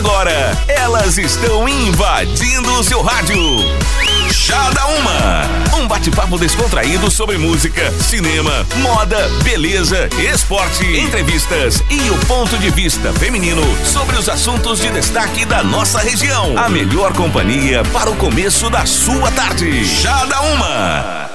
Agora, elas estão invadindo o seu rádio. Chá da Uma. Um bate-papo descontraído sobre música, cinema, moda, beleza, esporte, entrevistas e o ponto de vista feminino sobre os assuntos de destaque da nossa região. A melhor companhia para o começo da sua tarde. Chá da Uma.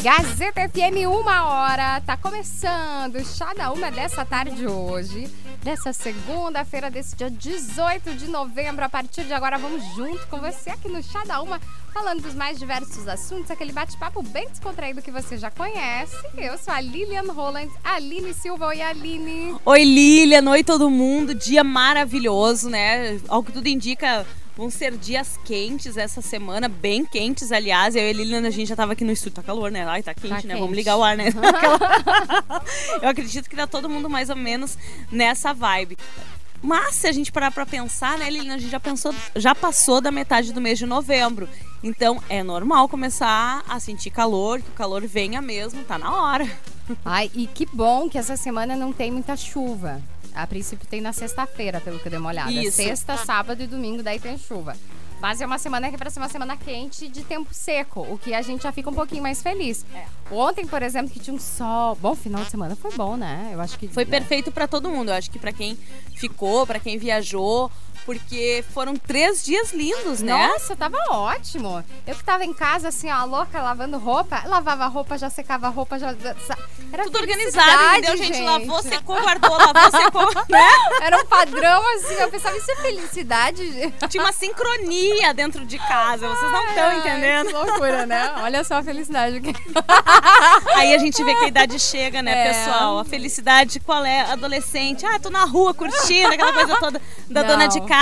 Gazeta FM, uma hora, tá começando Chá da Uma dessa tarde hoje, dessa segunda-feira, desse dia 18 de novembro. A partir de agora, vamos junto com você aqui no Chá da Uma, falando dos mais diversos assuntos, aquele bate-papo bem descontraído que você já conhece. Eu sou a Lilian Holland, Aline Silva. Oi, Aline. Oi, Lilian. Oi, todo mundo. Dia maravilhoso, né? Ao que tudo indica, Vão ser dias quentes essa semana, bem quentes, aliás. Eu e a Lilian, a gente já tava aqui no estúdio. Tá calor, né? Ai, tá quente, Tá né? quente. Vamos ligar o ar, né? Eu acredito que tá todo mundo mais ou menos nessa vibe. Mas se a gente parar pra pensar, né, Lilian, a gente já pensou, já passou da metade do mês de novembro. Então é normal começar a sentir calor, que o calor venha mesmo, tá na hora. Ai, e que bom que essa semana não tem muita chuva. A princípio tem na sexta-feira, pelo que eu dei uma olhada. Isso. Sexta, sábado e domingo, daí tem chuva. Mas é uma semana que é ser uma semana quente de tempo seco, o que a gente já fica um pouquinho mais feliz. É. Ontem, por exemplo, que tinha um sol. Bom, final de semana foi bom, né? Eu acho que. Foi perfeito pra todo mundo. Eu acho que pra quem ficou, pra quem viajou, porque foram três dias lindos, né? Nossa, tava ótimo. Eu que tava em casa, assim, ó, louca, lavando roupa, lavava roupa, já secava a roupa, já. Era Tudo organizado, entendeu? Gente, lavou, secou, guardou, lavou, secou, né? Era um padrão, assim, eu pensava, isso é felicidade, gente. Tinha uma sincronia dentro de casa, vocês não estão entendendo. Que loucura, né? Olha só a felicidade. Aí a gente vê que a idade chega, né, É. pessoal? A felicidade, qual é? Adolescente, ah, tô na rua curtindo, aquela coisa toda da Não. dona de casa,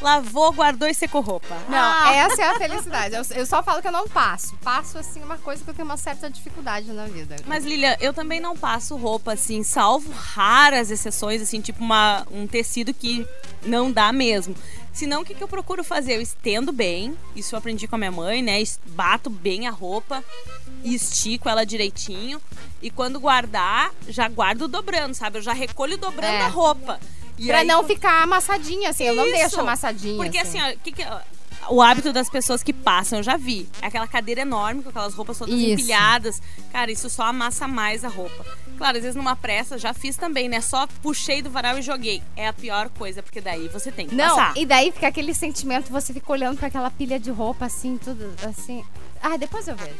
lavou, guardou e secou roupa. Não, Ah, essa é a felicidade. Eu, eu só falo que eu não passo. Passo, assim, uma coisa que eu tenho uma certa dificuldade na vida. Mas, Lilia, eu também não passo roupa assim, salvo raras exceções, assim, tipo uma, um tecido que não dá mesmo. Senão, o que, que eu procuro fazer? Eu estendo bem, isso eu aprendi com a minha mãe, né? Bato bem a roupa e estico ela direitinho. E quando guardar, já guardo dobrando, sabe? Eu já recolho dobrando É. a roupa. E pra aí, não ficar amassadinha, assim. Eu não Isso. deixo amassadinha. Porque assim, ó, que que- o hábito das pessoas que passam, eu já vi. É aquela cadeira enorme com aquelas roupas todas Isso. empilhadas. Cara, isso só amassa mais a roupa. Claro, às vezes numa pressa, já fiz também, né? Só puxei do varal e joguei. É a pior coisa, porque daí você tem que Não, passar. e daí fica aquele sentimento, você fica olhando pra aquela pilha de roupa, assim, tudo assim. Ah, depois eu vejo.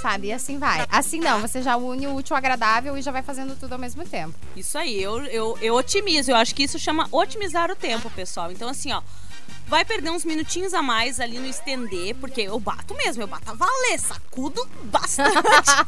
Sabe? E assim vai. Assim não, você já une o útil ao agradável e já vai fazendo tudo ao mesmo tempo. Isso aí, eu, eu, eu otimizo. Eu acho que isso chama otimizar o tempo, pessoal. Então, assim, ó. Vai perder uns minutinhos a mais ali no estender, porque eu bato mesmo, eu bato a valer, sacudo bastante.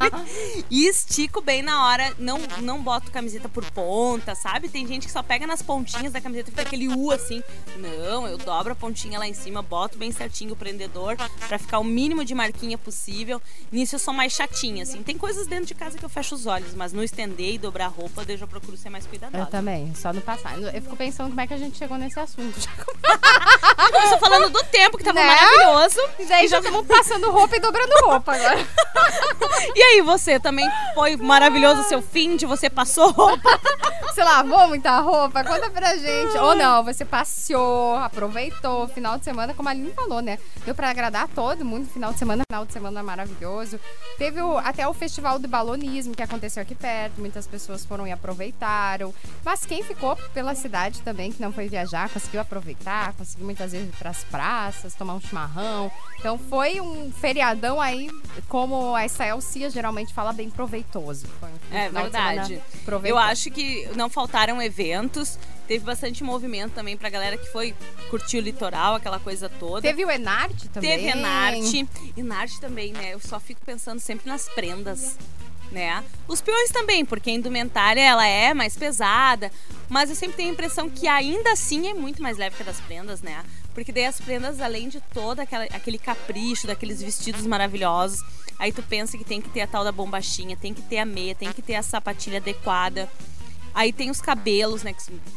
e estico bem na hora. Não, não boto camiseta por ponta, sabe? Tem gente que só pega nas pontinhas da camiseta e fica aquele U assim. Não, eu dobro a pontinha lá em cima, boto bem certinho o prendedor pra ficar o mínimo de marquinha possível. Nisso eu sou mais chatinha, assim. Tem coisas dentro de casa que eu fecho os olhos, mas no estender e dobrar a roupa, eu já procuro ser mais cuidadosa. Eu também, só no passar. Eu fico pensando como é que a gente chegou nesse assunto. Começou falando do tempo, que tava Né? maravilhoso. E já estamos passando roupa e dobrando roupa agora. E aí, você também foi maravilhoso o seu fim de você passou roupa? Você lavou muita roupa? Conta pra gente. Ou não, você passeou, aproveitou. Final de semana, como a Aline falou, né? Deu pra agradar todo mundo. Final de semana, final de semana maravilhoso. Teve o- até o festival do balonismo que aconteceu aqui perto. Muitas pessoas foram e aproveitaram. Mas quem ficou pela cidade também, que não foi viajar, conseguiu aproveitar, conseguiu muitas vezes ir pras praças, tomar um chimarrão. Então foi um feriadão aí, como a Estael Cia geralmente fala, bem proveitoso. Um É verdade. Eu acho que não faltaram eventos. Teve bastante movimento também pra galera que foi curtir o litoral, aquela coisa toda. Teve o Enarte também. Teve Enarte. Enarte também, né? Eu só fico pensando sempre nas prendas, né? Os peões também, porque a indumentária ela é mais pesada, mas eu sempre tenho a impressão que ainda assim é muito mais leve que a das prendas, né? Porque daí as prendas, além de todo aquela, aquele capricho, daqueles vestidos maravilhosos, aí tu pensa que tem que ter a tal da bombachinha, tem que ter a meia, tem que ter a sapatilha adequada. Aí tem os cabelos, né?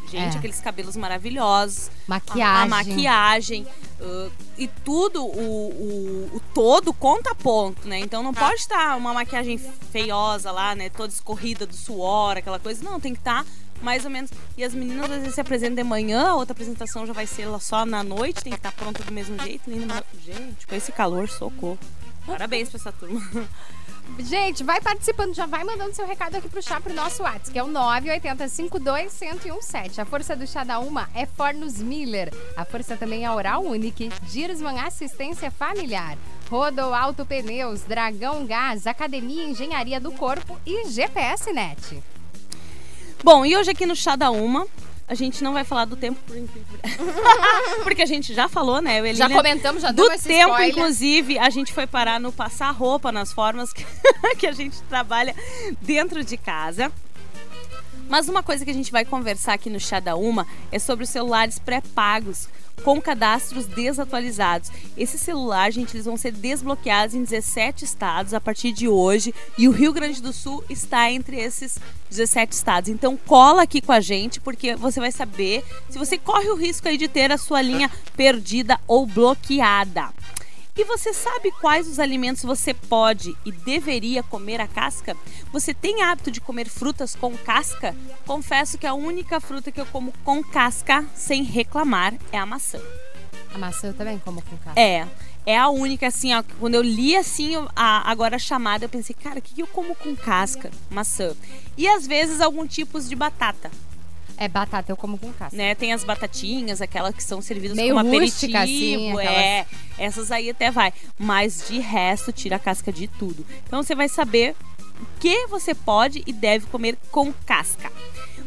gente, É. aqueles cabelos maravilhosos. Maquiagem. A, a maquiagem. uh, e tudo, o, o, o todo conta ponto, né? Então não pode estar uma maquiagem feiosa lá, né? Toda escorrida do suor, aquela coisa. Não, tem que estar mais ou menos. E as meninas às vezes se apresentam de manhã, a outra apresentação já vai ser lá só na noite, tem que estar pronta do mesmo jeito. Mara- Gente, com esse calor, socorro. Parabéns pra essa turma. Gente, vai participando, já vai mandando seu recado aqui pro chá pro nosso WhatsApp, que é o 980521017. A força do chá da Uma é Fornos Miller. A força também é Oral Unique, Girsman Assistência Familiar, Rodo Alto Pneus, Dragão Gás, Academia Engenharia do Corpo e GPS Net. Bom, e hoje aqui no Chá da Uma, a gente não vai falar do tempo. Porque a gente já falou, né? Eu Já comentamos, já do deu esse tempo, spoiler. inclusive, a gente foi parar no passar roupa nas formas que, que a gente trabalha dentro de casa. Mas uma coisa que a gente vai conversar aqui no Chá da Uma é sobre os celulares pré-pagos com cadastros desatualizados. Esses celulares, gente, eles vão ser desbloqueados em 17 estados a partir de hoje e o Rio Grande do Sul está entre esses 17 estados. Então cola aqui com a gente porque você vai saber se você corre o risco aí de ter a sua linha perdida ou bloqueada. E você sabe quais os alimentos você pode e deveria comer a casca? Você tem hábito de comer frutas com casca? Confesso que a única fruta que eu como com casca, sem reclamar, é a maçã. A maçã eu também como com casca. É. É a única, assim, ó. Quando eu li assim a, agora a chamada, eu pensei, cara, o que, que eu como com casca? Maçã. E às vezes algum tipos de batata. É batata, eu como com casca. né? Tem as batatinhas, aquelas que são servidas Meio como rústica, aperitivo, assim, é. Essas aí até vai, mas de resto tira a casca de tudo. Então você vai saber o que você pode e deve comer com casca.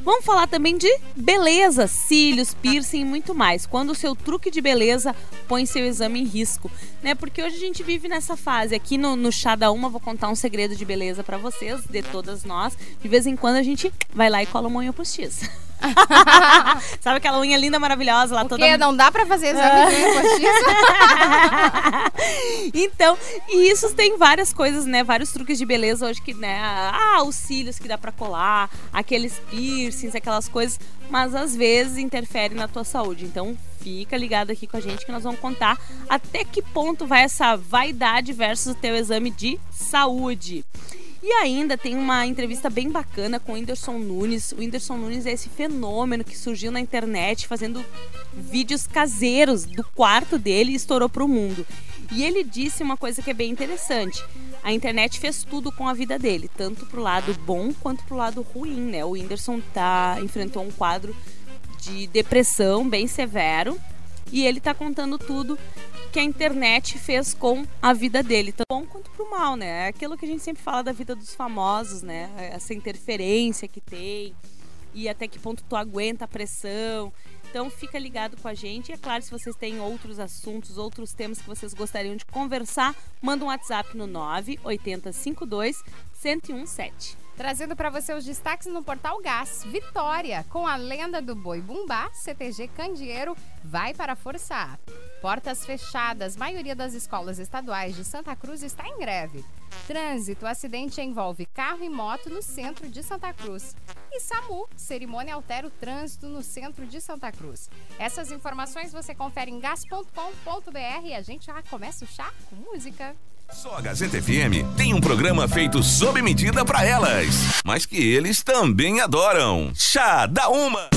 Vamos falar também de beleza, cílios, piercing e muito mais. Quando o seu truque de beleza põe seu exame em risco, né? Porque hoje a gente vive nessa fase. Aqui no, no Chá da Uma, vou contar um segredo de beleza pra vocês, de todas nós. De vez em quando a gente vai lá e cola uma unha postiça. Sabe aquela unha linda, maravilhosa lá toda Porque não dá pra fazer exame de então, e isso tem várias coisas, né? Vários truques de beleza hoje que, né? Ah, os cílios que dá pra colar, aqueles piercings, aquelas coisas, mas às vezes interfere na tua saúde. Então, fica ligado aqui com a gente que nós vamos contar até que ponto vai essa vaidade versus o teu exame de saúde. E ainda tem uma entrevista bem bacana com o Whindersson Nunes. O Whindersson Nunes é esse fenômeno que surgiu na internet fazendo vídeos caseiros do quarto dele e estourou pro mundo. E ele disse uma coisa que é bem interessante. A internet fez tudo com a vida dele, tanto pro lado bom quanto pro lado ruim, né? O Whindersson tá, enfrentou um quadro de depressão bem severo e ele tá contando tudo que a internet fez com a vida dele, tanto bom quanto pro mal, né? É aquilo que a gente sempre fala da vida dos famosos, né? Essa interferência que tem e até que ponto tu aguenta a pressão. Então fica ligado com a gente. E é claro, se vocês têm outros assuntos, outros temas que vocês gostariam de conversar, manda um WhatsApp no 98052 1017. Trazendo pra você os destaques no Portal Gás. Vitória, com a lenda do boi Bumbá, CTG Candeeiro vai para a Força A. Portas fechadas, maioria das escolas estaduais de Santa Cruz está em greve. Trânsito, acidente envolve carro e moto no centro de Santa Cruz. E SAMU, cerimônia altera o trânsito no centro de Santa Cruz. Essas informações você confere em gas.com.br e a gente já começa o chá com música. Só a Gazeta FM tem um programa feito sob medida pra elas, mas que eles também adoram. Chá da Uma.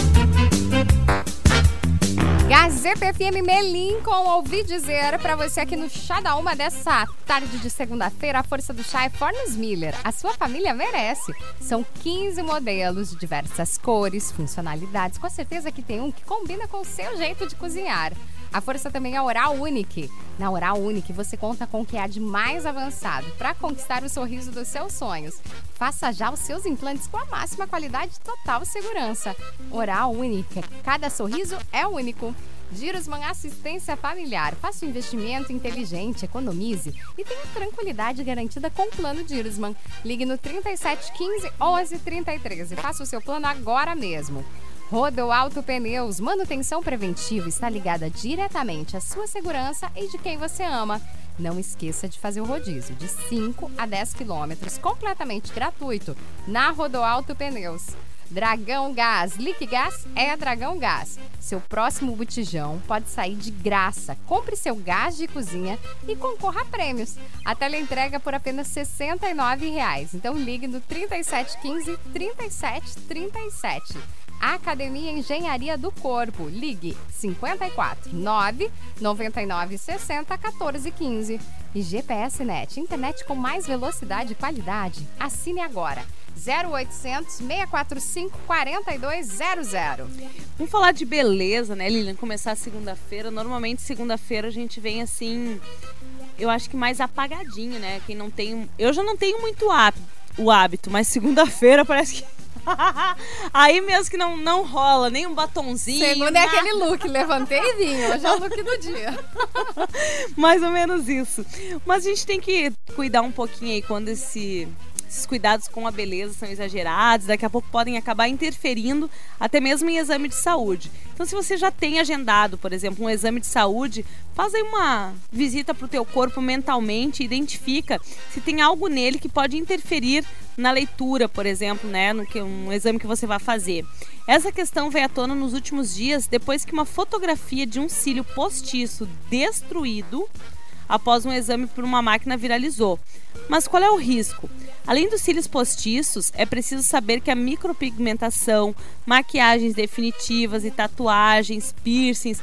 Gazeta FM Melim com Ouvi Dizer para você aqui no Chá da Uma dessa tarde de segunda-feira. A força do chá é Fornos Miller. A sua família merece. São 15 modelos de diversas cores, funcionalidades. Com certeza que tem um que combina com o seu jeito de cozinhar. A força também é Oral Unique. Na Oral Unique você conta com o que há de mais avançado para conquistar o sorriso dos seus sonhos. Faça já os seus implantes com a máxima qualidade e total segurança. Oral Unique. Cada sorriso é único. Girosman Assistência Familiar. Faça um investimento inteligente, economize e tenha tranquilidade garantida com o plano Girosman. Ligue no 3715 1133 e faça o seu plano agora mesmo. Rodo Alto Pneus, manutenção preventiva está ligada diretamente à sua segurança e de quem você ama. Não esqueça de fazer o rodízio de 5 a 10 quilômetros, completamente gratuito, na Rodoalto Pneus. Dragão Gás, Liquigás é Dragão Gás. Seu próximo botijão pode sair de graça. Compre seu gás de cozinha e concorra a prêmios. A teleentrega por apenas R$ 69,00. Então ligue no 3715 3737. Academia Engenharia do Corpo. Ligue 54 9 99 60 14 15. E GPS Net, internet com mais velocidade e qualidade. Assine agora. 0800 645 4200. Vamos falar de beleza, né, Lilian? Começar segunda-feira. Normalmente, segunda-feira, a gente vem assim. Eu acho que mais apagadinho, né? Quem não tem. Eu já não tenho muito hábito, o hábito, mas segunda-feira parece que. Aí mesmo que não, não rola nem um batonzinho. Segundo é aquele look, levantei e vim. Hoje é o look do dia. Mais ou menos isso. Mas a gente tem que cuidar um pouquinho aí quando esse esses cuidados com a beleza são exagerados, daqui a pouco podem acabar interferindo até mesmo em exame de saúde. Então, se você já tem agendado, por exemplo, um exame de saúde, faz aí uma visita para o teu corpo mentalmente, identifica se tem algo nele que pode interferir na leitura, por exemplo, né, no que um exame que você vai fazer. Essa questão veio à tona nos últimos dias depois que uma fotografia de um cílio postiço destruído após um exame por uma máquina viralizou. Mas qual é o risco? Além dos cílios postiços, é preciso saber que a micropigmentação, maquiagens definitivas e tatuagens, piercings,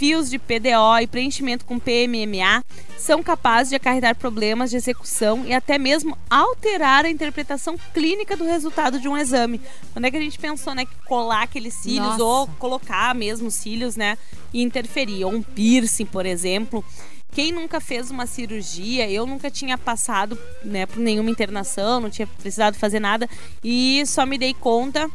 fios de PDO e preenchimento com PMMA são capazes de acarretar problemas de execução e até mesmo alterar a interpretação clínica do resultado de um exame. Quando é que a gente pensou, né, que colar aqueles cílios Nossa. ou colocar mesmo cílios, né, e interferir, ou um piercing, por exemplo, quem nunca fez uma cirurgia, eu nunca tinha passado né, por nenhuma internação, não tinha precisado fazer nada. E só me dei conta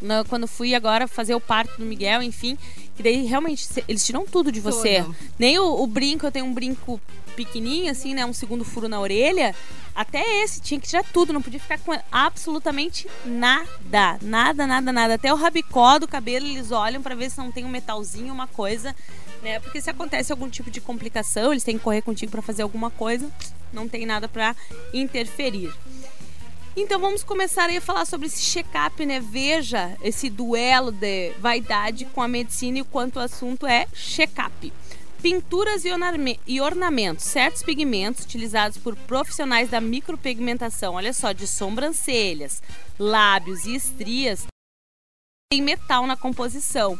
né, quando fui agora fazer o parto do Miguel, enfim, que daí realmente eles tiram tudo de você. Tudo. Nem o, o brinco, eu tenho um brinco pequenininho, assim, né? Um segundo furo na orelha. Até esse, tinha que tirar tudo, não podia ficar com absolutamente nada. Nada, nada, nada. Até o rabicó do cabelo eles olham pra ver se não tem um metalzinho, uma coisa, né? Porque se acontece algum tipo de complicação, eles têm que correr contigo pra fazer alguma coisa, não tem nada pra interferir. Então vamos começar aí a falar sobre esse check-up, né? Veja esse duelo de vaidade com a medicina e o quanto o assunto é check-up. Pinturas e orname- ornamentos, certos pigmentos utilizados por profissionais da micropigmentação, olha só, de sobrancelhas, lábios e estrias, tem metal na composição.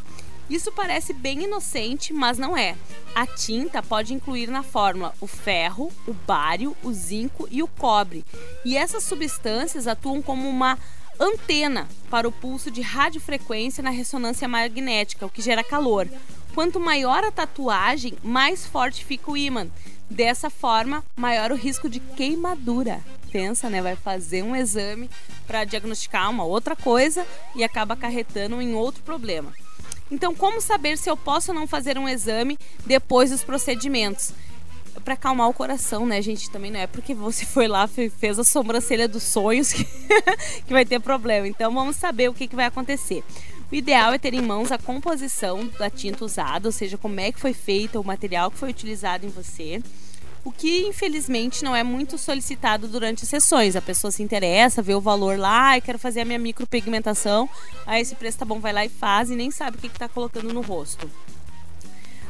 Isso parece bem inocente, mas não é. A tinta pode incluir na fórmula o ferro, o bário, o zinco e o cobre. E essas substâncias atuam como uma antena para o pulso de radiofrequência na ressonância magnética, o que gera calor. Quanto maior a tatuagem, mais forte fica o ímã. Dessa forma, maior o risco de queimadura. Pensa, né? Vai fazer um exame para diagnosticar uma outra coisa e acaba acarretando em outro problema. Então, como saber se eu posso ou não fazer um exame depois dos procedimentos? Para acalmar o coração, né, gente? Também não é porque você foi lá fe- fez a sobrancelha dos sonhos que, que vai ter problema. Então, vamos saber o que, que vai acontecer. O ideal é ter em mãos a composição da tinta usada, ou seja, como é que foi feita o material que foi utilizado em você. O que infelizmente não é muito solicitado durante as sessões. A pessoa se interessa, vê o valor lá, ai, quero fazer a minha micropigmentação. Aí esse preço tá bom, vai lá e faz e nem sabe o que, que tá colocando no rosto.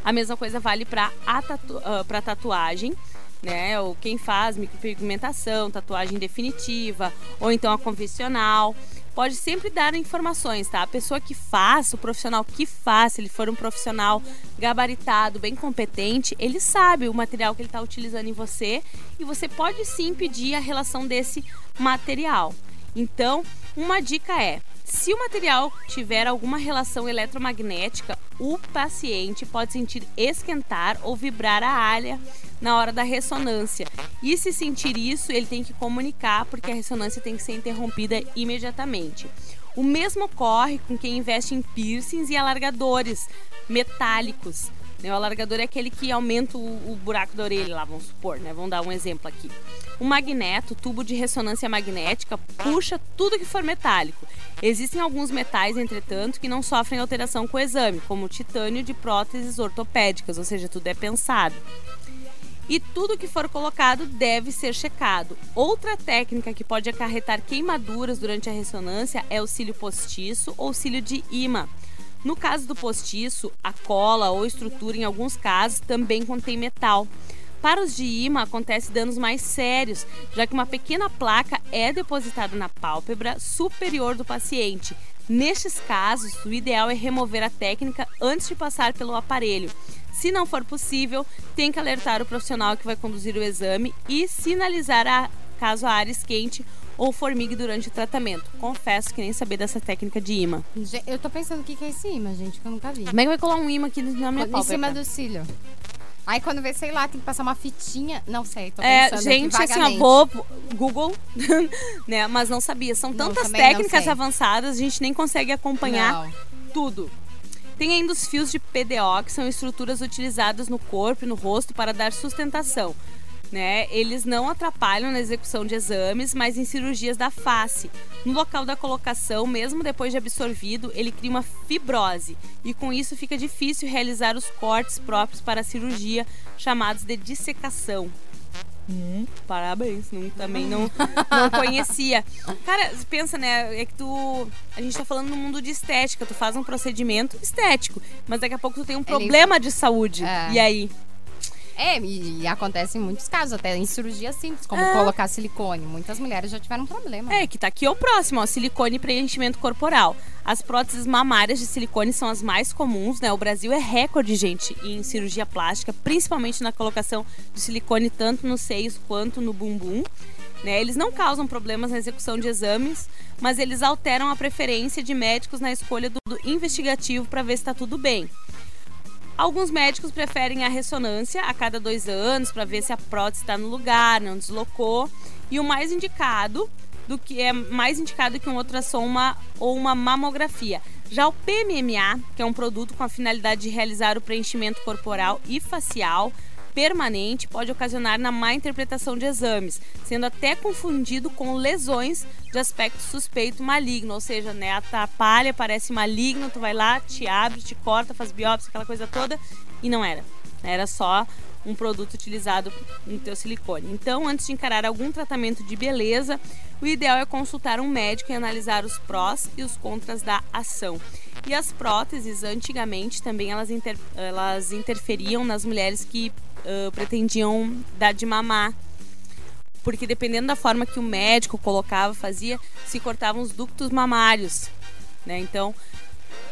A mesma coisa vale para tatu pra tatuagem, né? Ou quem faz micropigmentação, tatuagem definitiva, ou então a convencional. Pode sempre dar informações, tá? A pessoa que faz, o profissional que faz, se ele for um profissional gabaritado, bem competente, ele sabe o material que ele está utilizando em você e você pode sim pedir a relação desse material. Então, uma dica é: se o material tiver alguma relação eletromagnética, o paciente pode sentir esquentar ou vibrar a área na hora da ressonância. E se sentir isso, ele tem que comunicar, porque a ressonância tem que ser interrompida imediatamente. O mesmo ocorre com quem investe em piercings e alargadores metálicos. Né? O alargador é aquele que aumenta o, o buraco da orelha, lá, vamos supor, né? Vamos dar um exemplo aqui. O magneto, tubo de ressonância magnética, puxa tudo que for metálico. Existem alguns metais, entretanto, que não sofrem alteração com o exame, como o titânio de próteses ortopédicas, ou seja, tudo é pensado. E tudo que for colocado deve ser checado. Outra técnica que pode acarretar queimaduras durante a ressonância é o cílio postiço ou cílio de imã. No caso do postiço, a cola ou estrutura, em alguns casos, também contém metal. Para os de imã, acontece danos mais sérios, já que uma pequena placa é depositada na pálpebra superior do paciente, Nestes casos, o ideal é remover a técnica antes de passar pelo aparelho. Se não for possível, tem que alertar o profissional que vai conduzir o exame e sinalizar a, caso a área esquente ou formigue durante o tratamento. Confesso que nem sabia dessa técnica de imã. Eu tô pensando o que que é esse imã, gente, que eu nunca vi. Como é que vai colar um imã aqui na minha Em pálpebra? cima do cílio. Aí quando vê, sei lá, tem que passar uma fitinha. Não sei, tô É, pensando gente, aqui assim, ó, vou Google, né? Mas não sabia. São tantas não técnicas avançadas, a gente nem consegue acompanhar Não. tudo. Tem ainda os fios de PDO, que são estruturas utilizadas no corpo e no rosto para dar sustentação. Né? Eles não atrapalham na execução de exames, mas em cirurgias da face. No local da colocação, mesmo depois de absorvido, ele cria uma fibrose e com isso fica difícil realizar os cortes próprios para a cirurgia, chamados de dissecação. Hum, parabéns, não, também não, não conhecia. Cara, pensa, né? É que tu. A gente tá falando no mundo de estética, tu faz um procedimento estético, mas daqui a pouco tu tem um problema de saúde. É. E aí? É, e, e acontece em muitos casos, até em cirurgia simples, como É. colocar silicone. Muitas mulheres já tiveram problema. É, que tá aqui o próximo, ó, silicone e preenchimento corporal. As próteses mamárias de silicone são as mais comuns, né? O Brasil é recorde, gente, em cirurgia plástica, principalmente na colocação de silicone tanto nos seios quanto no bumbum. Né? Eles não causam problemas na execução de exames, mas eles alteram a preferência de médicos na escolha do, do investigativo para ver se está tudo bem. Alguns médicos preferem a ressonância a cada dois anos para ver se a prótese está no lugar, não deslocou. E o mais indicado do que é mais indicado que um ultrassom ou uma mamografia. Já o PMMA, que é um produto com a finalidade de realizar o preenchimento corporal e facial permanente, pode ocasionar na má interpretação de exames, sendo até confundido com lesões de aspecto suspeito maligno, ou seja, né, atrapalha, parece maligno, tu vai lá, te abre, te corta, faz biópsia, aquela coisa toda, e não era. Era só um produto utilizado no teu silicone. Então, antes de encarar algum tratamento de beleza, o ideal é consultar um médico e analisar os prós e os contras da ação. E as próteses, antigamente, também elas, inter- elas interferiam nas mulheres que ah, pretendiam dar de mamar. Porque dependendo da forma que o médico colocava, fazia, se cortavam os ductos mamários. Né? Então,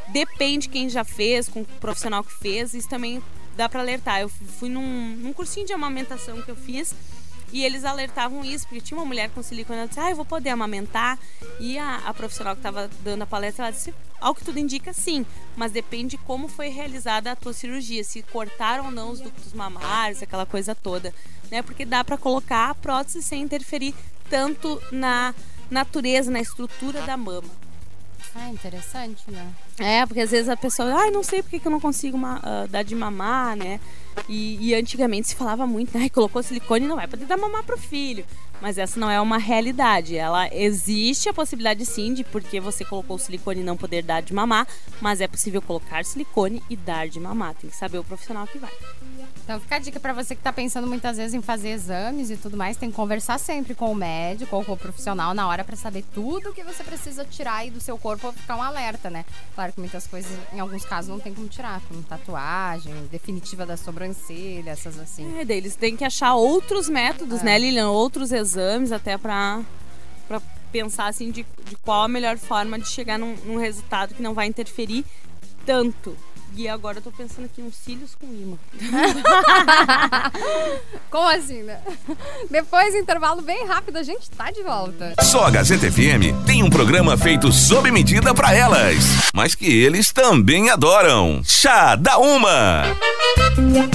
depende quem já fez, com o profissional que fez, isso também dá para alertar. Eu fui num, num cursinho de amamentação que eu fiz e eles alertavam isso, porque tinha uma mulher com silicone, ela disse, ah, eu vou poder amamentar. E a, a profissional que estava dando a palestra, ela disse, ao que tudo indica, sim, mas depende de como foi realizada a tua cirurgia, se cortaram ou não os ductos mamários, aquela coisa toda, né? Porque dá para colocar a prótese sem interferir tanto na natureza, na estrutura da mama. Ah, interessante, né? É, porque às vezes a pessoa, ai, não sei porque que eu não consigo ma- ah, dar de mamar, né? E, e antigamente se falava muito, ai, colocou silicone não vai poder dar mamar pro filho. Mas essa não é uma realidade. Ela existe a possibilidade sim de porque você colocou o silicone não poder dar de mamar, mas é possível colocar silicone e dar de mamar. Tem que saber o profissional que vai. Então fica a dica pra você que tá pensando muitas vezes em fazer exames e tudo mais, tem que conversar sempre com o médico ou com o profissional na hora pra saber tudo que você precisa tirar aí do seu corpo ou ficar um alerta, né? Claro que muitas coisas, em alguns casos, não tem como tirar, como tatuagem, definitiva da sobrancelha, essas assim. É, daí eles têm que achar outros métodos, né, Lilian? Outros exames até pra, pra pensar assim de, de qual a melhor forma de chegar num, num resultado que não vai interferir tanto. E agora eu tô pensando aqui uns cílios com imã. Como assim, né? Depois, intervalo bem rápido, a gente tá de volta. Só a Gazeta FM tem um programa feito sob medida pra elas, mas que eles também adoram. Chá da Uma.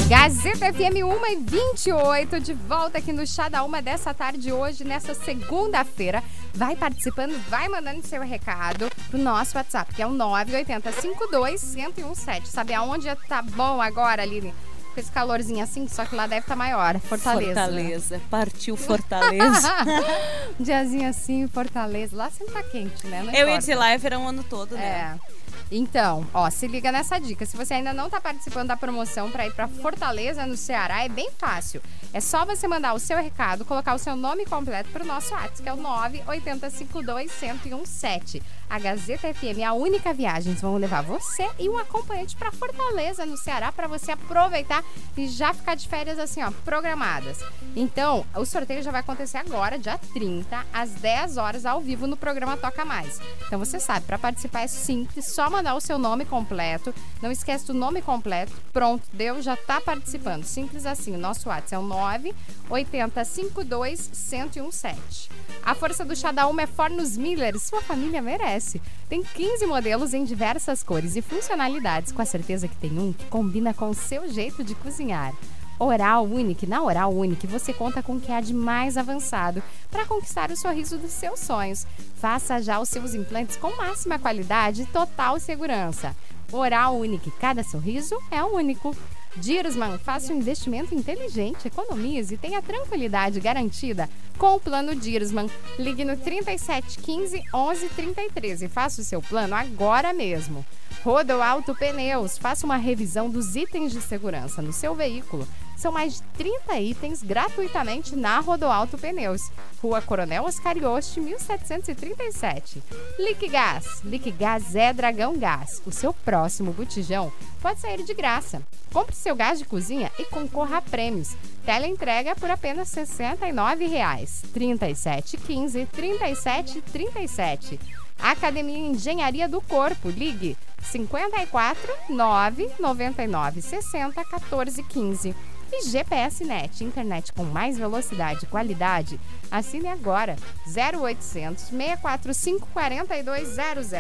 Gazeta FM 1 e 28, de volta aqui no Chá da Uma dessa tarde hoje, nessa segunda-feira. Vai participando, vai mandando seu recado pro nosso WhatsApp, que é o 980 52 1017. Sabe aonde tá bom agora, Aline? Com esse calorzinho assim, só que lá deve estar maior. Fortaleza. né? Fortaleza. Partiu Fortaleza. um diazinho assim, Fortaleza. Lá sempre tá quente, né? Não eu ia importa. dizer lá é verão o ano todo, né? É. Então, ó, se liga nessa dica. Se você ainda não tá participando da promoção para ir para Fortaleza, no Ceará, é bem fácil. É só você mandar o seu recado, colocar o seu nome completo pro nosso WhatsApp, que é o 980521017. a Gazeta FM, a única viagem, vão levar você e um acompanhante para Fortaleza, no Ceará, para você aproveitar e já ficar de férias assim, ó, programadas. Então, o sorteio já vai acontecer agora, dia 30, às 10 horas, ao vivo no programa Toca Mais. Então você sabe, para participar é simples, só mandar o seu nome completo. Não esquece do nome completo. Pronto, deu, já tá participando. Simples assim. O nosso WhatsApp é o 98052 1017. A força do chá da Uma é Fornos Miller, sua família merece. Tem 15 modelos em diversas cores e funcionalidades, com a certeza que tem um que combina com o seu jeito de cozinhar. Oral Unique. Na Oral Unique você conta com o que há de mais avançado para conquistar o sorriso dos seus sonhos. Faça já os seus implantes com máxima qualidade e total segurança. Oral Unique. Cada sorriso é único. Dirosman, faça um investimento inteligente, economize e tenha tranquilidade garantida com o plano Dirosman. Ligue no 3715 1133 e faça o seu plano agora mesmo. Rodo Alto Pneus, faça uma revisão dos itens de segurança no seu veículo. São mais de 30 itens gratuitamente na Rodoalto Pneus. Rua Coronel Oscar Yost, 1737. Liquigás. Liquigás é Dragão Gás. O seu próximo botijão pode sair de graça. Compre seu gás de cozinha e concorra a prêmios. Tela entrega por apenas R$ 69,00. 3715 3737. Academia Engenharia do Corpo. Ligue 54 9 99 60 14 15. E GPS Net, internet com mais velocidade e qualidade. Assine agora 0800 645 4200.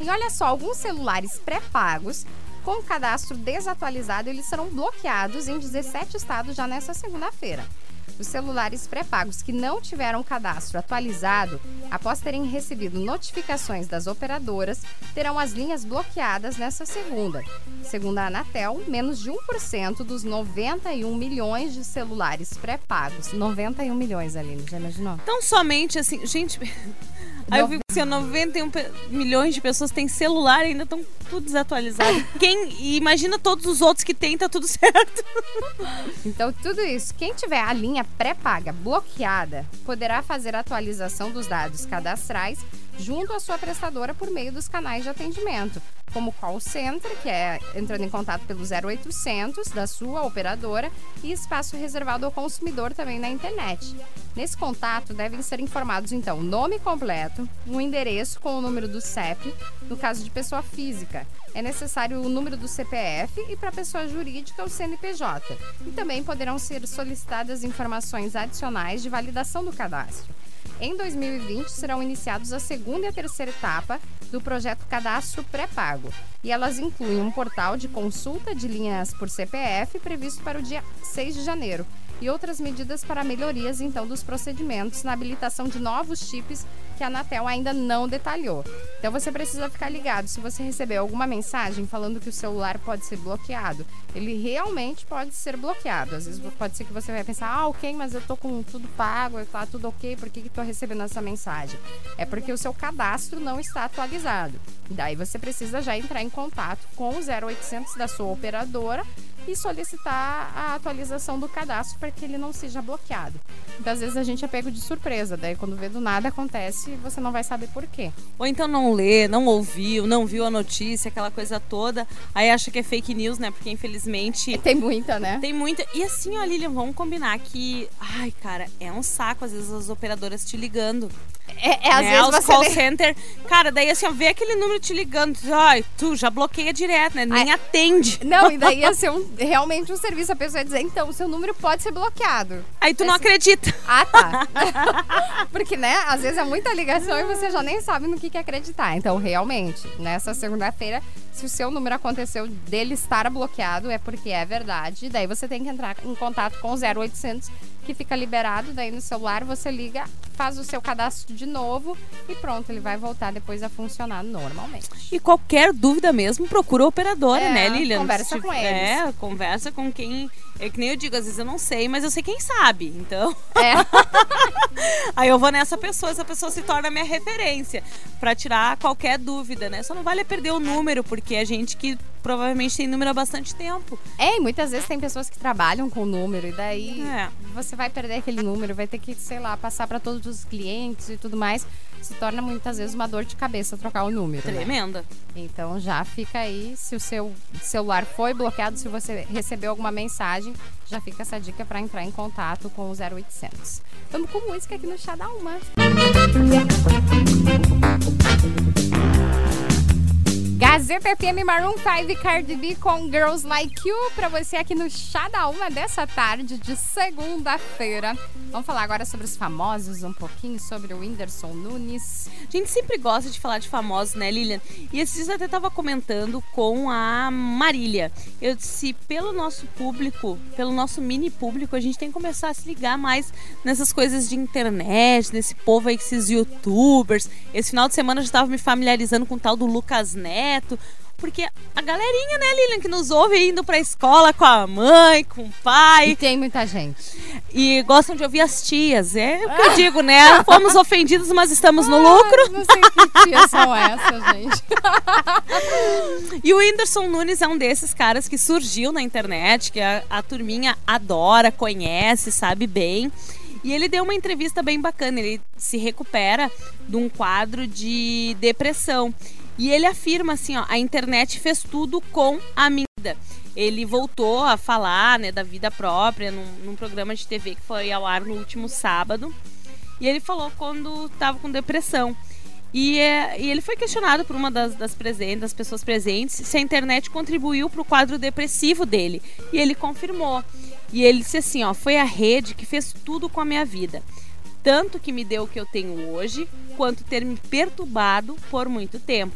E olha só, alguns celulares pré-pagos com cadastro desatualizado, eles serão bloqueados em 17 estados já nessa segunda-feira. Os celulares pré-pagos que não tiveram cadastro atualizado, após terem recebido notificações das operadoras, terão as linhas bloqueadas nessa segunda. Segundo a Anatel, menos de 1% dos 91 milhões de celulares pré-pagos. 91 milhões, Aline, já imaginou? Então, somente assim, gente. Aí eu fico assim, 91 milhões de pessoas têm celular e ainda estão tudo desatualizado. Quem imagina todos os outros que têm, tá tudo certo. Então, tudo isso, quem tiver a linha pré-paga bloqueada, poderá fazer a atualização dos dados cadastrais junto à sua prestadora por meio dos canais de atendimento, como call center, que é entrando em contato pelo 0800 da sua operadora, e espaço reservado ao consumidor também na internet. Nesse contato devem ser informados então nome completo, um endereço com o número do CEP, no caso de pessoa física. É necessário o número do CPF e para pessoa jurídica o CNPJ. E também poderão ser solicitadas informações adicionais de validação do cadastro. Em 2020, serão iniciados a segunda e a terceira etapa do projeto Cadastro Pré-Pago. E elas incluem um portal de consulta de linhas por CPF previsto para o dia 6 de janeiro e outras medidas para melhorias então dos procedimentos na habilitação de novos chips que a Anatel ainda não detalhou. Então você precisa ficar ligado. Se você receber alguma mensagem falando que o celular pode ser bloqueado, ele realmente pode ser bloqueado. Às vezes pode ser que você vai pensar, ah, ok, mas eu tô com tudo pago, tá tudo ok, por que, que tô recebendo essa mensagem? É porque o seu cadastro não está atualizado. Daí você precisa já entrar em contato com o 0800 da sua operadora e solicitar a atualização do cadastro para que ele não seja bloqueado. Muitas vezes a gente é pego de surpresa, daí quando vê do nada acontece, você não vai saber por quê. Ou então não lê, não ouviu, não viu a notícia, aquela coisa toda, aí acha que é fake news, né? Porque infelizmente. Tem muita, né? Tem muita. E assim, ó, Lilian, vamos combinar que. Ai, cara, é um saco às vezes as operadoras te ligando. É, é às né? vezes Os call nem- center. Cara, daí assim, ó, vê aquele número te ligando. Ai, tu já bloqueia direto, né? Nem Ai. atende. Não, e daí ia ser um- realmente um serviço. A pessoa ia dizer, então, o seu número pode ser bloqueado. Aí tu não Esse- acredita. Ah, tá. Porque, né, às vezes é muita ligação e você já nem sabe no que, que acreditar. Então, realmente, nessa segunda-feira, se o seu número aconteceu dele estar bloqueado, é porque é verdade. Daí você tem que entrar em contato com o 0800, que fica liberado. Daí no celular você liga, faz o seu cadastro de novo e pronto, ele vai voltar depois a funcionar normalmente. E qualquer dúvida mesmo, procura a operadora, É, né, Lilian? conversa com eles. É, conversa com quem. É que nem eu digo, às vezes eu não sei, mas eu sei quem sabe. Então. É. Aí eu vou nessa pessoa, essa pessoa se torna minha referência pra tirar qualquer dúvida, né? Só não vale perder o número, porque é gente que provavelmente tem número há bastante tempo. É, e muitas vezes tem pessoas que trabalham com número e daí É. você vai perder aquele número, vai ter que, sei lá, passar para todos os clientes e tudo mais. Se torna muitas vezes uma dor de cabeça trocar o número. né? Tremenda. Então já fica aí, se o seu celular foi bloqueado, se você recebeu alguma mensagem, já fica essa dica para entrar em contato com o 0800. Vamos com música aqui no Chá da Uma. Gazeta FM Maroon 5 Cardi B com Girls Like You para você aqui no Chá da Uma dessa tarde de segunda-feira. Vamos falar agora sobre os famosos, um pouquinho sobre o Whindersson Nunes. A gente sempre gosta de falar de famosos, né, Lilian? E esses dias eu até tava comentando com a Marília. Eu disse, pelo nosso público, pelo nosso mini público, a gente tem que começar a se ligar mais nessas coisas de internet, nesse povo aí, esses youtubers. Esse final de semana eu já estava me familiarizando com o tal do Lucas Neto. Porque a galerinha, né, Lilian, que nos ouve indo pra escola com a mãe, com o E pai, tem muita gente. e gostam de ouvir as tias. É o que eu digo, né? Fomos ofendidos, mas estamos no lucro. Ah, não sei que tias são essas, gente. E o Whindersson Nunes é um desses caras que surgiu na internet, que a, a turminha adora, conhece, sabe bem. E ele deu uma entrevista bem bacana. Ele se recupera de um quadro de depressão. E ele afirma assim, ó, a internet fez tudo com a minha vida. Ele voltou a falar, né, da vida própria num, num programa de TV que foi ao ar no último sábado. E ele falou quando estava com depressão. E, é, e ele foi questionado por uma das, das, presentes, das pessoas presentes se a internet contribuiu para o quadro depressivo dele. E ele confirmou. E ele disse assim: ó, foi a rede que fez tudo com a minha vida. Tanto que me deu o que eu tenho hoje, quanto ter me perturbado por muito tempo.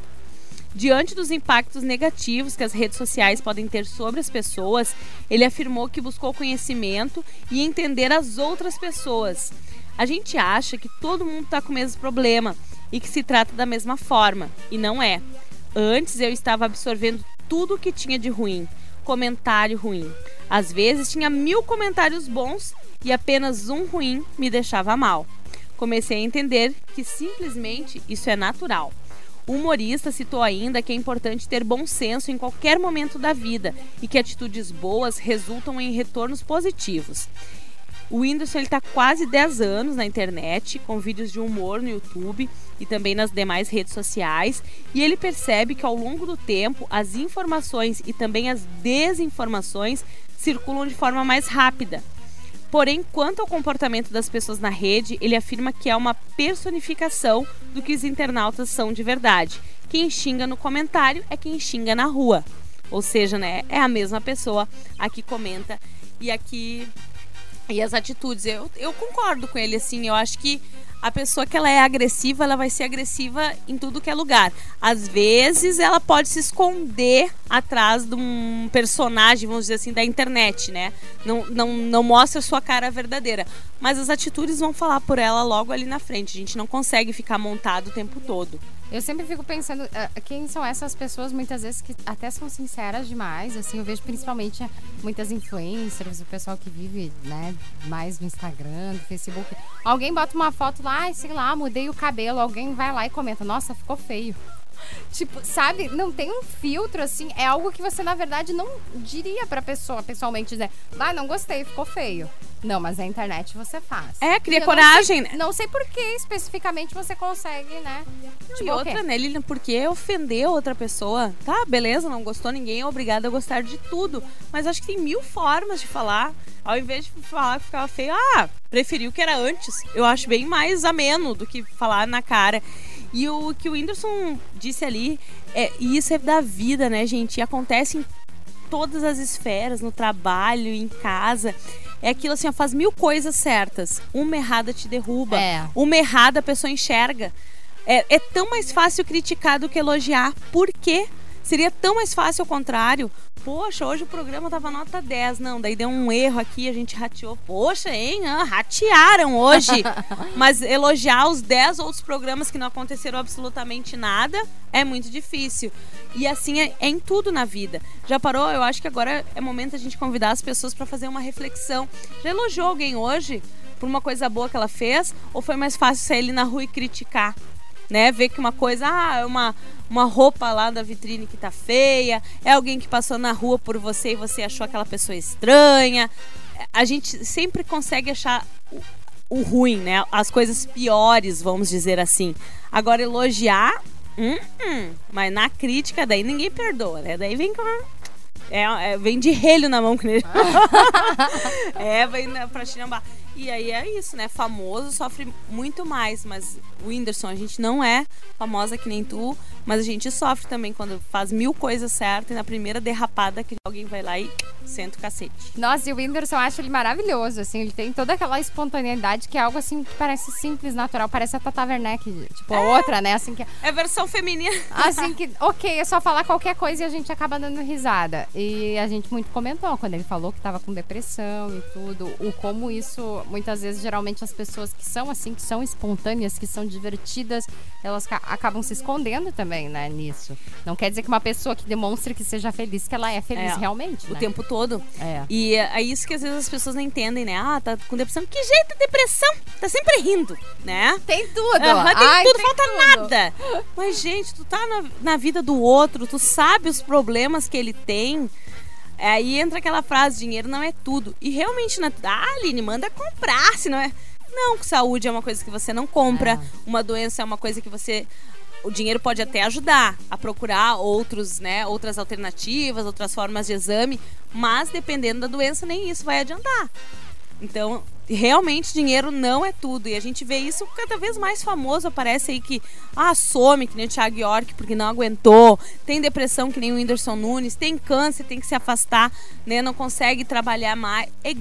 Diante dos impactos negativos que as redes sociais podem ter sobre as pessoas, ele afirmou que buscou conhecimento e entender as outras pessoas. A gente acha que todo mundo está com o mesmo problema e que se trata da mesma forma, e não é. Antes eu estava absorvendo tudo o que tinha de ruim, comentário ruim. Às vezes tinha mil comentários bons e apenas um ruim me deixava mal. Comecei a entender que simplesmente isso é natural. O humorista citou ainda que é importante ter bom senso em qualquer momento da vida e que atitudes boas resultam em retornos positivos. O Whindersson está quase 10 anos na internet, com vídeos de humor no YouTube e também nas demais redes sociais, e ele percebe que ao longo do tempo as informações e também as desinformações circulam de forma mais rápida. Porém, quanto ao comportamento das pessoas na rede, ele afirma que é uma personificação do que os internautas são de verdade. Quem xinga no comentário é quem xinga na rua. Ou seja, né, é a mesma pessoa a que comenta e a que e as atitudes. Eu, eu concordo com ele, assim. Eu acho que a pessoa que ela é agressiva, ela vai ser agressiva em tudo que é lugar. Às vezes, ela pode se esconder atrás de um personagem, vamos dizer assim, da internet, né? Não, não, não mostra a sua cara verdadeira. Mas as atitudes vão falar por ela logo ali na frente. A gente não consegue ficar montado o tempo todo. Eu sempre fico pensando, uh, quem são essas pessoas, muitas vezes, que até são sinceras demais, assim, eu vejo principalmente muitas influencers, o pessoal que vive, né, mais no Instagram, no Facebook. Alguém bota uma foto lá, ai, sei lá, mudei o cabelo, alguém vai lá e comenta, nossa, ficou feio. Tipo, sabe, não tem um filtro, assim, é algo que você, na verdade, não diria pra pessoa, pessoalmente, dizer, ah, não gostei, ficou feio. Não, mas na internet você faz. É, cria coragem, Não sei, né? não sei por que especificamente você consegue, né? e Tipo, outra, né, Lilian, porque ofender outra pessoa, tá, beleza, não gostou ninguém, é obrigada a gostar de tudo. Mas acho que tem mil formas de falar. Ao invés de falar que ficava feio, ah, preferi o que era antes. Eu acho bem mais ameno do que falar na cara. E o que o Whindersson disse ali, é, isso é da vida, né, gente? E acontece em todas as esferas, no trabalho, em casa. É aquilo assim, ó, faz mil coisas certas. Uma errada te derruba. É. Uma errada a pessoa enxerga. É, é tão mais fácil criticar do que elogiar. Por quê? Seria tão mais fácil ao contrário. Poxa, hoje o programa tava nota 10. Não, daí deu um erro aqui, a gente rateou. Poxa, hein? Ah, ratearam hoje. Mas elogiar os 10 outros programas que não aconteceram absolutamente nada é muito difícil. E assim é, é em tudo na vida. Já parou? Eu acho que agora é momento a gente convidar as pessoas para fazer uma reflexão. Já elogiou alguém hoje por uma coisa boa que ela fez? Ou foi mais fácil sair ali na rua e criticar? né? Ver que uma coisa, ah, é uma, uma roupa lá da vitrine que tá feia, é alguém que passou na rua por você e você achou aquela pessoa estranha. A gente sempre consegue achar o- o ruim, né? As coisas piores, vamos dizer assim. Agora, elogiar, hum, hum. mas na crítica, daí ninguém perdoa, né? Daí vem com é, é, vem de relho na mão que nem... É, vem pra chinambar. E aí é isso, né? Famoso sofre muito mais, mas o Whindersson, a gente não é famosa que nem tu, mas a gente sofre também quando faz mil coisas certas e na primeira derrapada que alguém vai lá e senta o cacete. Nossa, e o Whindersson, eu acho ele maravilhoso, assim, ele tem toda aquela espontaneidade que é algo assim que parece simples, natural, parece a Tata Werneck, tipo a é. outra, né? Assim que É versão feminina. Assim que, OK, é só falar qualquer coisa e a gente acaba dando risada. E a gente muito comentou quando ele falou que tava com depressão e tudo, o como isso muitas vezes geralmente as pessoas que são assim, que são espontâneas, que são divertidas, elas acabam se escondendo também, né, nisso. Não quer dizer que uma pessoa que demonstre que seja feliz, que ela é feliz é, realmente, O né? tempo todo. É. E é isso que às vezes as pessoas não entendem, né? Ah, tá com depressão. Que jeito de depressão? Tá sempre rindo, né? Tem tudo. Uhum, tem Ai, tudo, tem falta tudo. nada. Mas, gente, tu tá na, na vida do outro, tu sabe os problemas que ele tem. Aí entra aquela frase: dinheiro não é tudo. E realmente, na... ah, Aline, manda comprar, se não é. Não, saúde é uma coisa que você não compra, é. uma doença é uma coisa que você o dinheiro pode até ajudar a procurar outros, né, outras alternativas, outras formas de exame, mas dependendo da doença nem isso vai adiantar. Então, realmente dinheiro não é tudo. E a gente vê isso cada vez mais famoso. Aparece aí que ah, some, que nem o Thiago York, porque não aguentou. Tem depressão, que nem o Whindersson Nunes. Tem câncer, tem que se afastar, né? Não consegue trabalhar mais. É,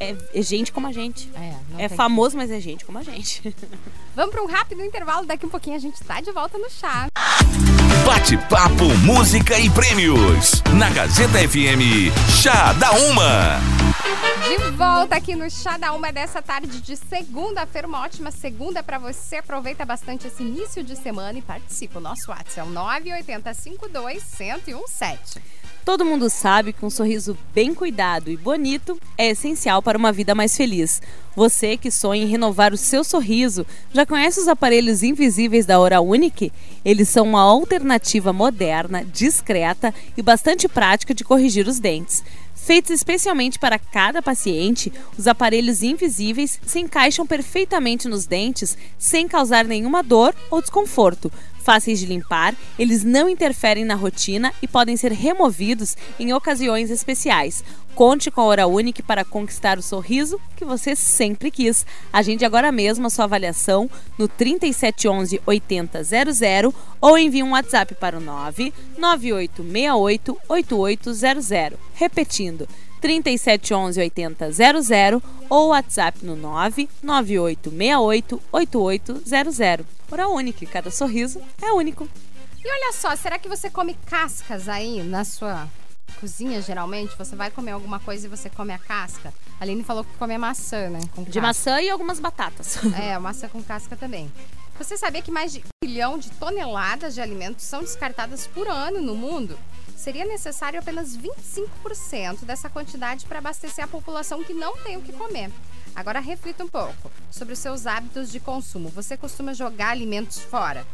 é, é gente como a gente. É, é famoso, que... mas é gente como a gente. Vamos para um rápido intervalo. Daqui um pouquinho a gente tá de volta no chá. Bate-papo, música e prêmios. Na Gazeta FM, Chá da Uma. De volta aqui no Chá da Uma dessa tarde de segunda-feira. Uma ótima segunda para você. Aproveita bastante esse início de semana e participa. O nosso WhatsApp é o 98052 1017. Todo mundo sabe que um sorriso bem cuidado e bonito é essencial para uma vida mais feliz. Você que sonha em renovar o seu sorriso, já conhece os aparelhos invisíveis da Hora Unique? Eles são uma alternativa moderna, discreta e bastante prática de corrigir os dentes. Feitos especialmente para cada paciente, os aparelhos invisíveis se encaixam perfeitamente nos dentes sem causar nenhuma dor ou desconforto, Fáceis de limpar, eles não interferem na rotina e podem ser removidos em ocasiões especiais. Conte com a Hora Unique para conquistar o sorriso que você sempre quis. Agende agora mesmo a sua avaliação no 3711 8000 ou envie um WhatsApp para o 99868 8800. Repetindo, 3711 8000 ou WhatsApp no 99868 8800. Hora única, cada sorriso é único. E olha só, será que você come cascas aí na sua cozinha, geralmente? Você vai comer alguma coisa e você come a casca? A Aline falou que come maçã, né? de maçã e algumas batatas. É, maçã com casca também. Você sabia que mais de um bilhão de toneladas de alimentos são descartadas por ano no mundo? Seria necessário apenas 25% dessa quantidade para abastecer a população que não tem o que comer. Agora reflita um pouco sobre os seus hábitos de consumo. Você costuma jogar alimentos fora?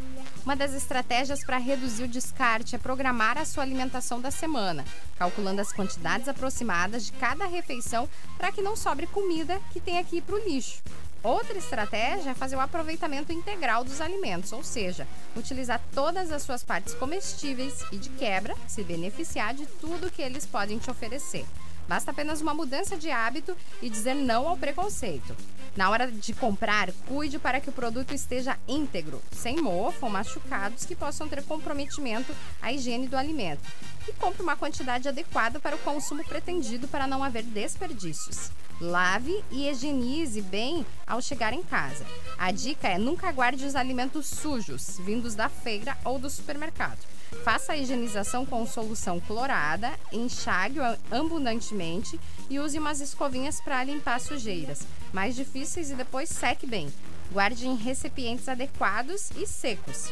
Uma das estratégias para reduzir o descarte é programar a sua alimentação da semana, calculando as quantidades aproximadas de cada refeição para que não sobre comida que tenha que ir para o lixo. Outra estratégia é fazer o aproveitamento integral dos alimentos, ou seja, utilizar todas as suas partes comestíveis e, de quebra, se beneficiar de tudo que eles podem te oferecer. Basta apenas uma mudança de hábito e dizer não ao preconceito. Na hora de comprar, cuide para que o produto esteja íntegro, sem mofo ou machucados que possam ter comprometimento à higiene do alimento. E compre uma quantidade adequada para o consumo pretendido para não haver desperdícios. Lave e higienize bem ao chegar em casa. A dica é nunca guarde os alimentos sujos, vindos da feira ou do supermercado. Faça a higienização com solução clorada, enxague abundantemente e use umas escovinhas para limpar sujeiras mais difíceis e depois seque bem. Guarde em recipientes adequados e secos.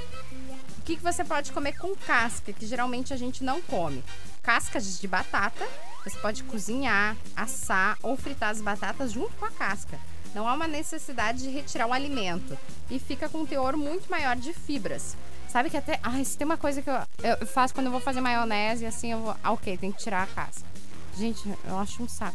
Que, que você pode comer com casca, que geralmente a gente não come? Cascas de batata, você pode cozinhar, assar ou fritar as batatas junto com a casca. Não há uma necessidade de retirar o alimento e fica com um teor muito maior de fibras. Sabe que até. Ai, se tem uma coisa que eu, eu faço quando eu vou fazer maionese, assim, eu vou. Ah, ok, tem que tirar a casca. Gente, eu acho um saco.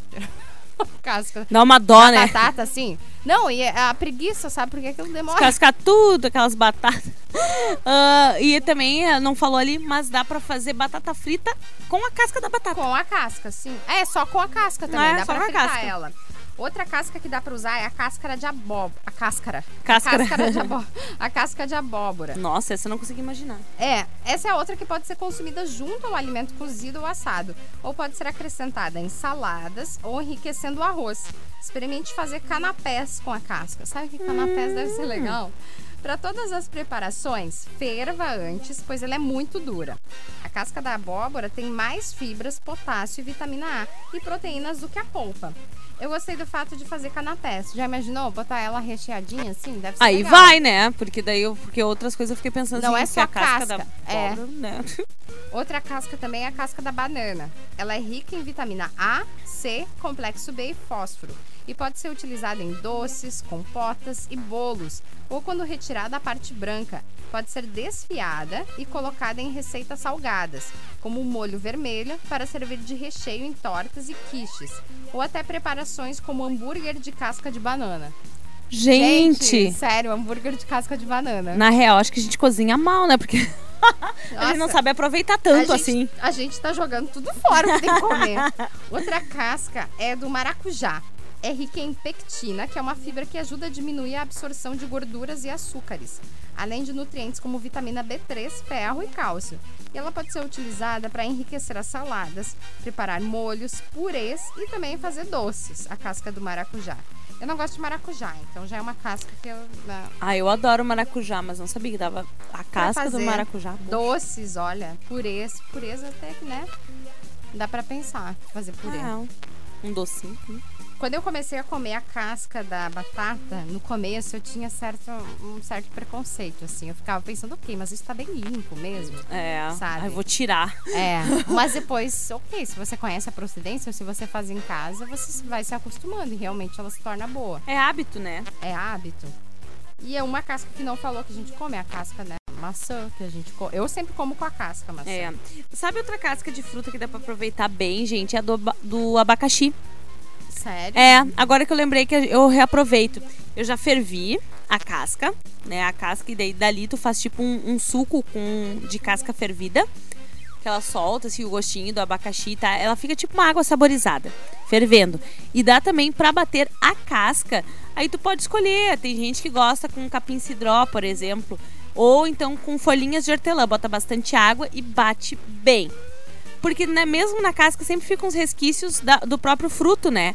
casca Dá uma dó, né? batata, assim. Não, e a preguiça, sabe? Porque aquilo demora. Cascar tudo, aquelas batatas. Ah, e também, eh, não falou ali, mas dá pra fazer batata frita com a casca da batata. Com a casca, sim. É, só com a casca também, É, dá só pra fritar casca. ela. Outra casca que dá pra usar é a cáscara de abóbora. A cáscara. Cáscara. A cáscara de abóbora. A casca de abóbora. Nossa, essa eu não consegui imaginar. É, essa é outra que pode ser consumida junto ao alimento cozido ou assado, ou pode ser acrescentada em saladas ou enriquecendo o arroz. Experimente fazer canapés com a casca. Sabe que canapés deve ser legal? Para todas as preparações, ferva antes, pois ela é muito dura. A casca da abóbora tem mais fibras, potássio e vitamina A e proteínas do que a polpa. Eu gostei do fato de fazer canapés. Já imaginou botar ela recheadinha assim? Deve ser Aí legal. vai, né? Porque daí eu, porque outras coisas eu fiquei pensando Não assim, é só a casca, casca, da é. né? Outra casca também é a casca da banana. Ela é rica em vitamina A, C, complexo B e fósforo. E pode ser utilizada em doces, compotas e bolos, ou quando retirada a parte branca. Pode ser desfiada e colocada em receitas salgadas, como o molho vermelho, para servir de recheio em tortas e quiches, ou até preparações como hambúrguer de casca de banana. Gente, sério, hambúrguer de casca de banana. na real, acho que a gente cozinha mal, né? Porque a gente não sabe aproveitar tanto a assim. Gente, a gente tá jogando tudo fora que tem que comer. Outra casca é do maracujá. É rica em pectina, que é uma fibra que ajuda a diminuir a absorção de gorduras e açúcares, além de nutrientes como vitamina B3, ferro e cálcio. E ela pode ser utilizada para enriquecer as saladas, preparar molhos, purês e também fazer doces, a casca do maracujá. Eu não gosto de maracujá, então já é uma casca que eu. né, Ah, eu adoro maracujá, mas não sabia que dava a casca do maracujá. Doces, olha, purês. Purês até que, né? Dá pra pensar, fazer purê. Ah, um- um docinho. Quando eu comecei a comer a casca da batata, no começo eu tinha certo, um certo preconceito, assim. Eu ficava pensando, ok, mas isso tá bem limpo mesmo. É, Sabe? Ai, vou tirar. É, mas depois, ok, se você conhece a procedência ou se você faz em casa, você vai se acostumando e realmente ela se torna boa. É hábito, né? É hábito. E é uma casca que não falou que a gente come, é a casca, né? Maçã, que a gente come. Eu sempre como com a casca, maçã. É. Sabe outra casca de fruta que dá pra aproveitar bem, gente? É a do, do abacaxi. Sério? É, agora que eu lembrei que eu reaproveito. Eu já fervi a casca, né? A casca, e daí dali tu faz tipo um, um suco com, de casca fervida. Que ela solta assim, o gostinho do abacaxi, tá? Ela fica tipo uma água saborizada, fervendo. E dá também pra bater a casca. Aí tu pode escolher. Tem gente que gosta com capim cidró, por exemplo. Ou então com folhinhas de hortelã. Bota bastante água e bate bem. Porque né, mesmo na casca sempre ficam os resquícios da- do próprio fruto, né?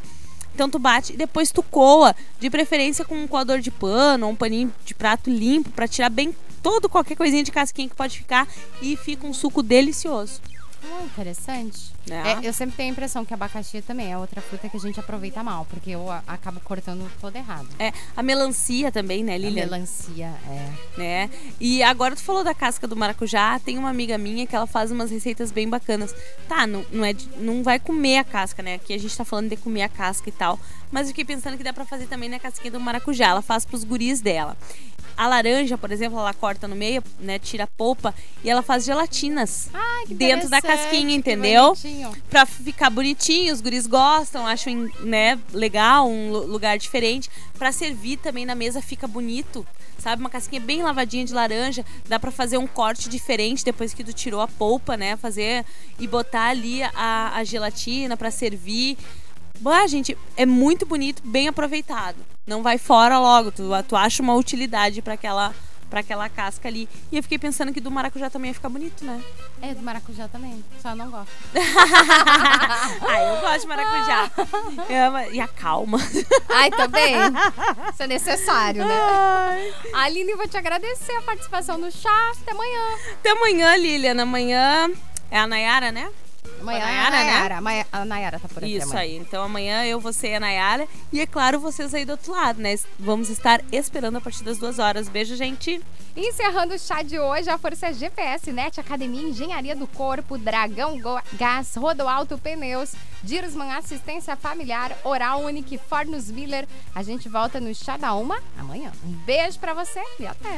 Então tu bate e depois tu coa, de preferência com um coador de pano ou um paninho de prato limpo pra tirar bem todo qualquer coisinha de casquinha que pode ficar e fica um suco delicioso. Ah, interessante. Né? É, eu sempre tenho a impressão que abacaxi também é outra fruta que a gente aproveita mal, porque eu a- acabo cortando todo errado. É, a melancia também, né, A Lilian? melancia, é. né? E agora tu falou da casca do maracujá, tem uma amiga minha que ela faz umas receitas bem bacanas. Tá, não, não é de- não vai comer a casca, né? Aqui a gente tá falando de comer a casca e tal, mas eu fiquei pensando que dá pra fazer também na casquinha do maracujá, ela faz pros guris dela. A laranja, por exemplo, ela corta no meio, né, tira a polpa e ela faz gelatinas dentro da casquinha, entendeu? Pra ficar bonitinho, os guris gostam, acham, né, legal, um lu- lugar diferente. Pra servir também na mesa fica bonito, sabe? Uma casquinha bem lavadinha de laranja, dá pra fazer um corte diferente depois que tu tirou a polpa, né? Fazer e botar ali a, a gelatina pra servir. Bah, gente, é muito bonito, bem aproveitado. Não vai fora logo, tu, tu acha uma utilidade pra aquela para aquela casca ali. E eu fiquei pensando que do maracujá também ia ficar bonito, né? É, do maracujá também, só não gosto. ah, eu gosto de maracujá. Eu amo- e a calma. Ai, também. Isso é necessário, né? Aline, vou te agradecer a participação no chá. Até amanhã. Até amanhã, Lilian. Amanhã é a Nayara, né? Amanhã A é a Nayara, né? Nayara. Amanhã- A Nayara tá por aqui Isso amanhã. aí. Então amanhã eu, você e a Nayara. E é claro, vocês aí do outro lado, né? Vamos estar esperando a partir das duas horas. Beijo, gente. Encerrando o chá de hoje, a força GPS, NET Academia Engenharia do Corpo, Dragão Go- Gás, Rodoalto Pneus, Dirosman Assistência Familiar, Oral Unique, Fornos Miller. A gente volta no chá da uma amanhã. Um beijo pra você e até!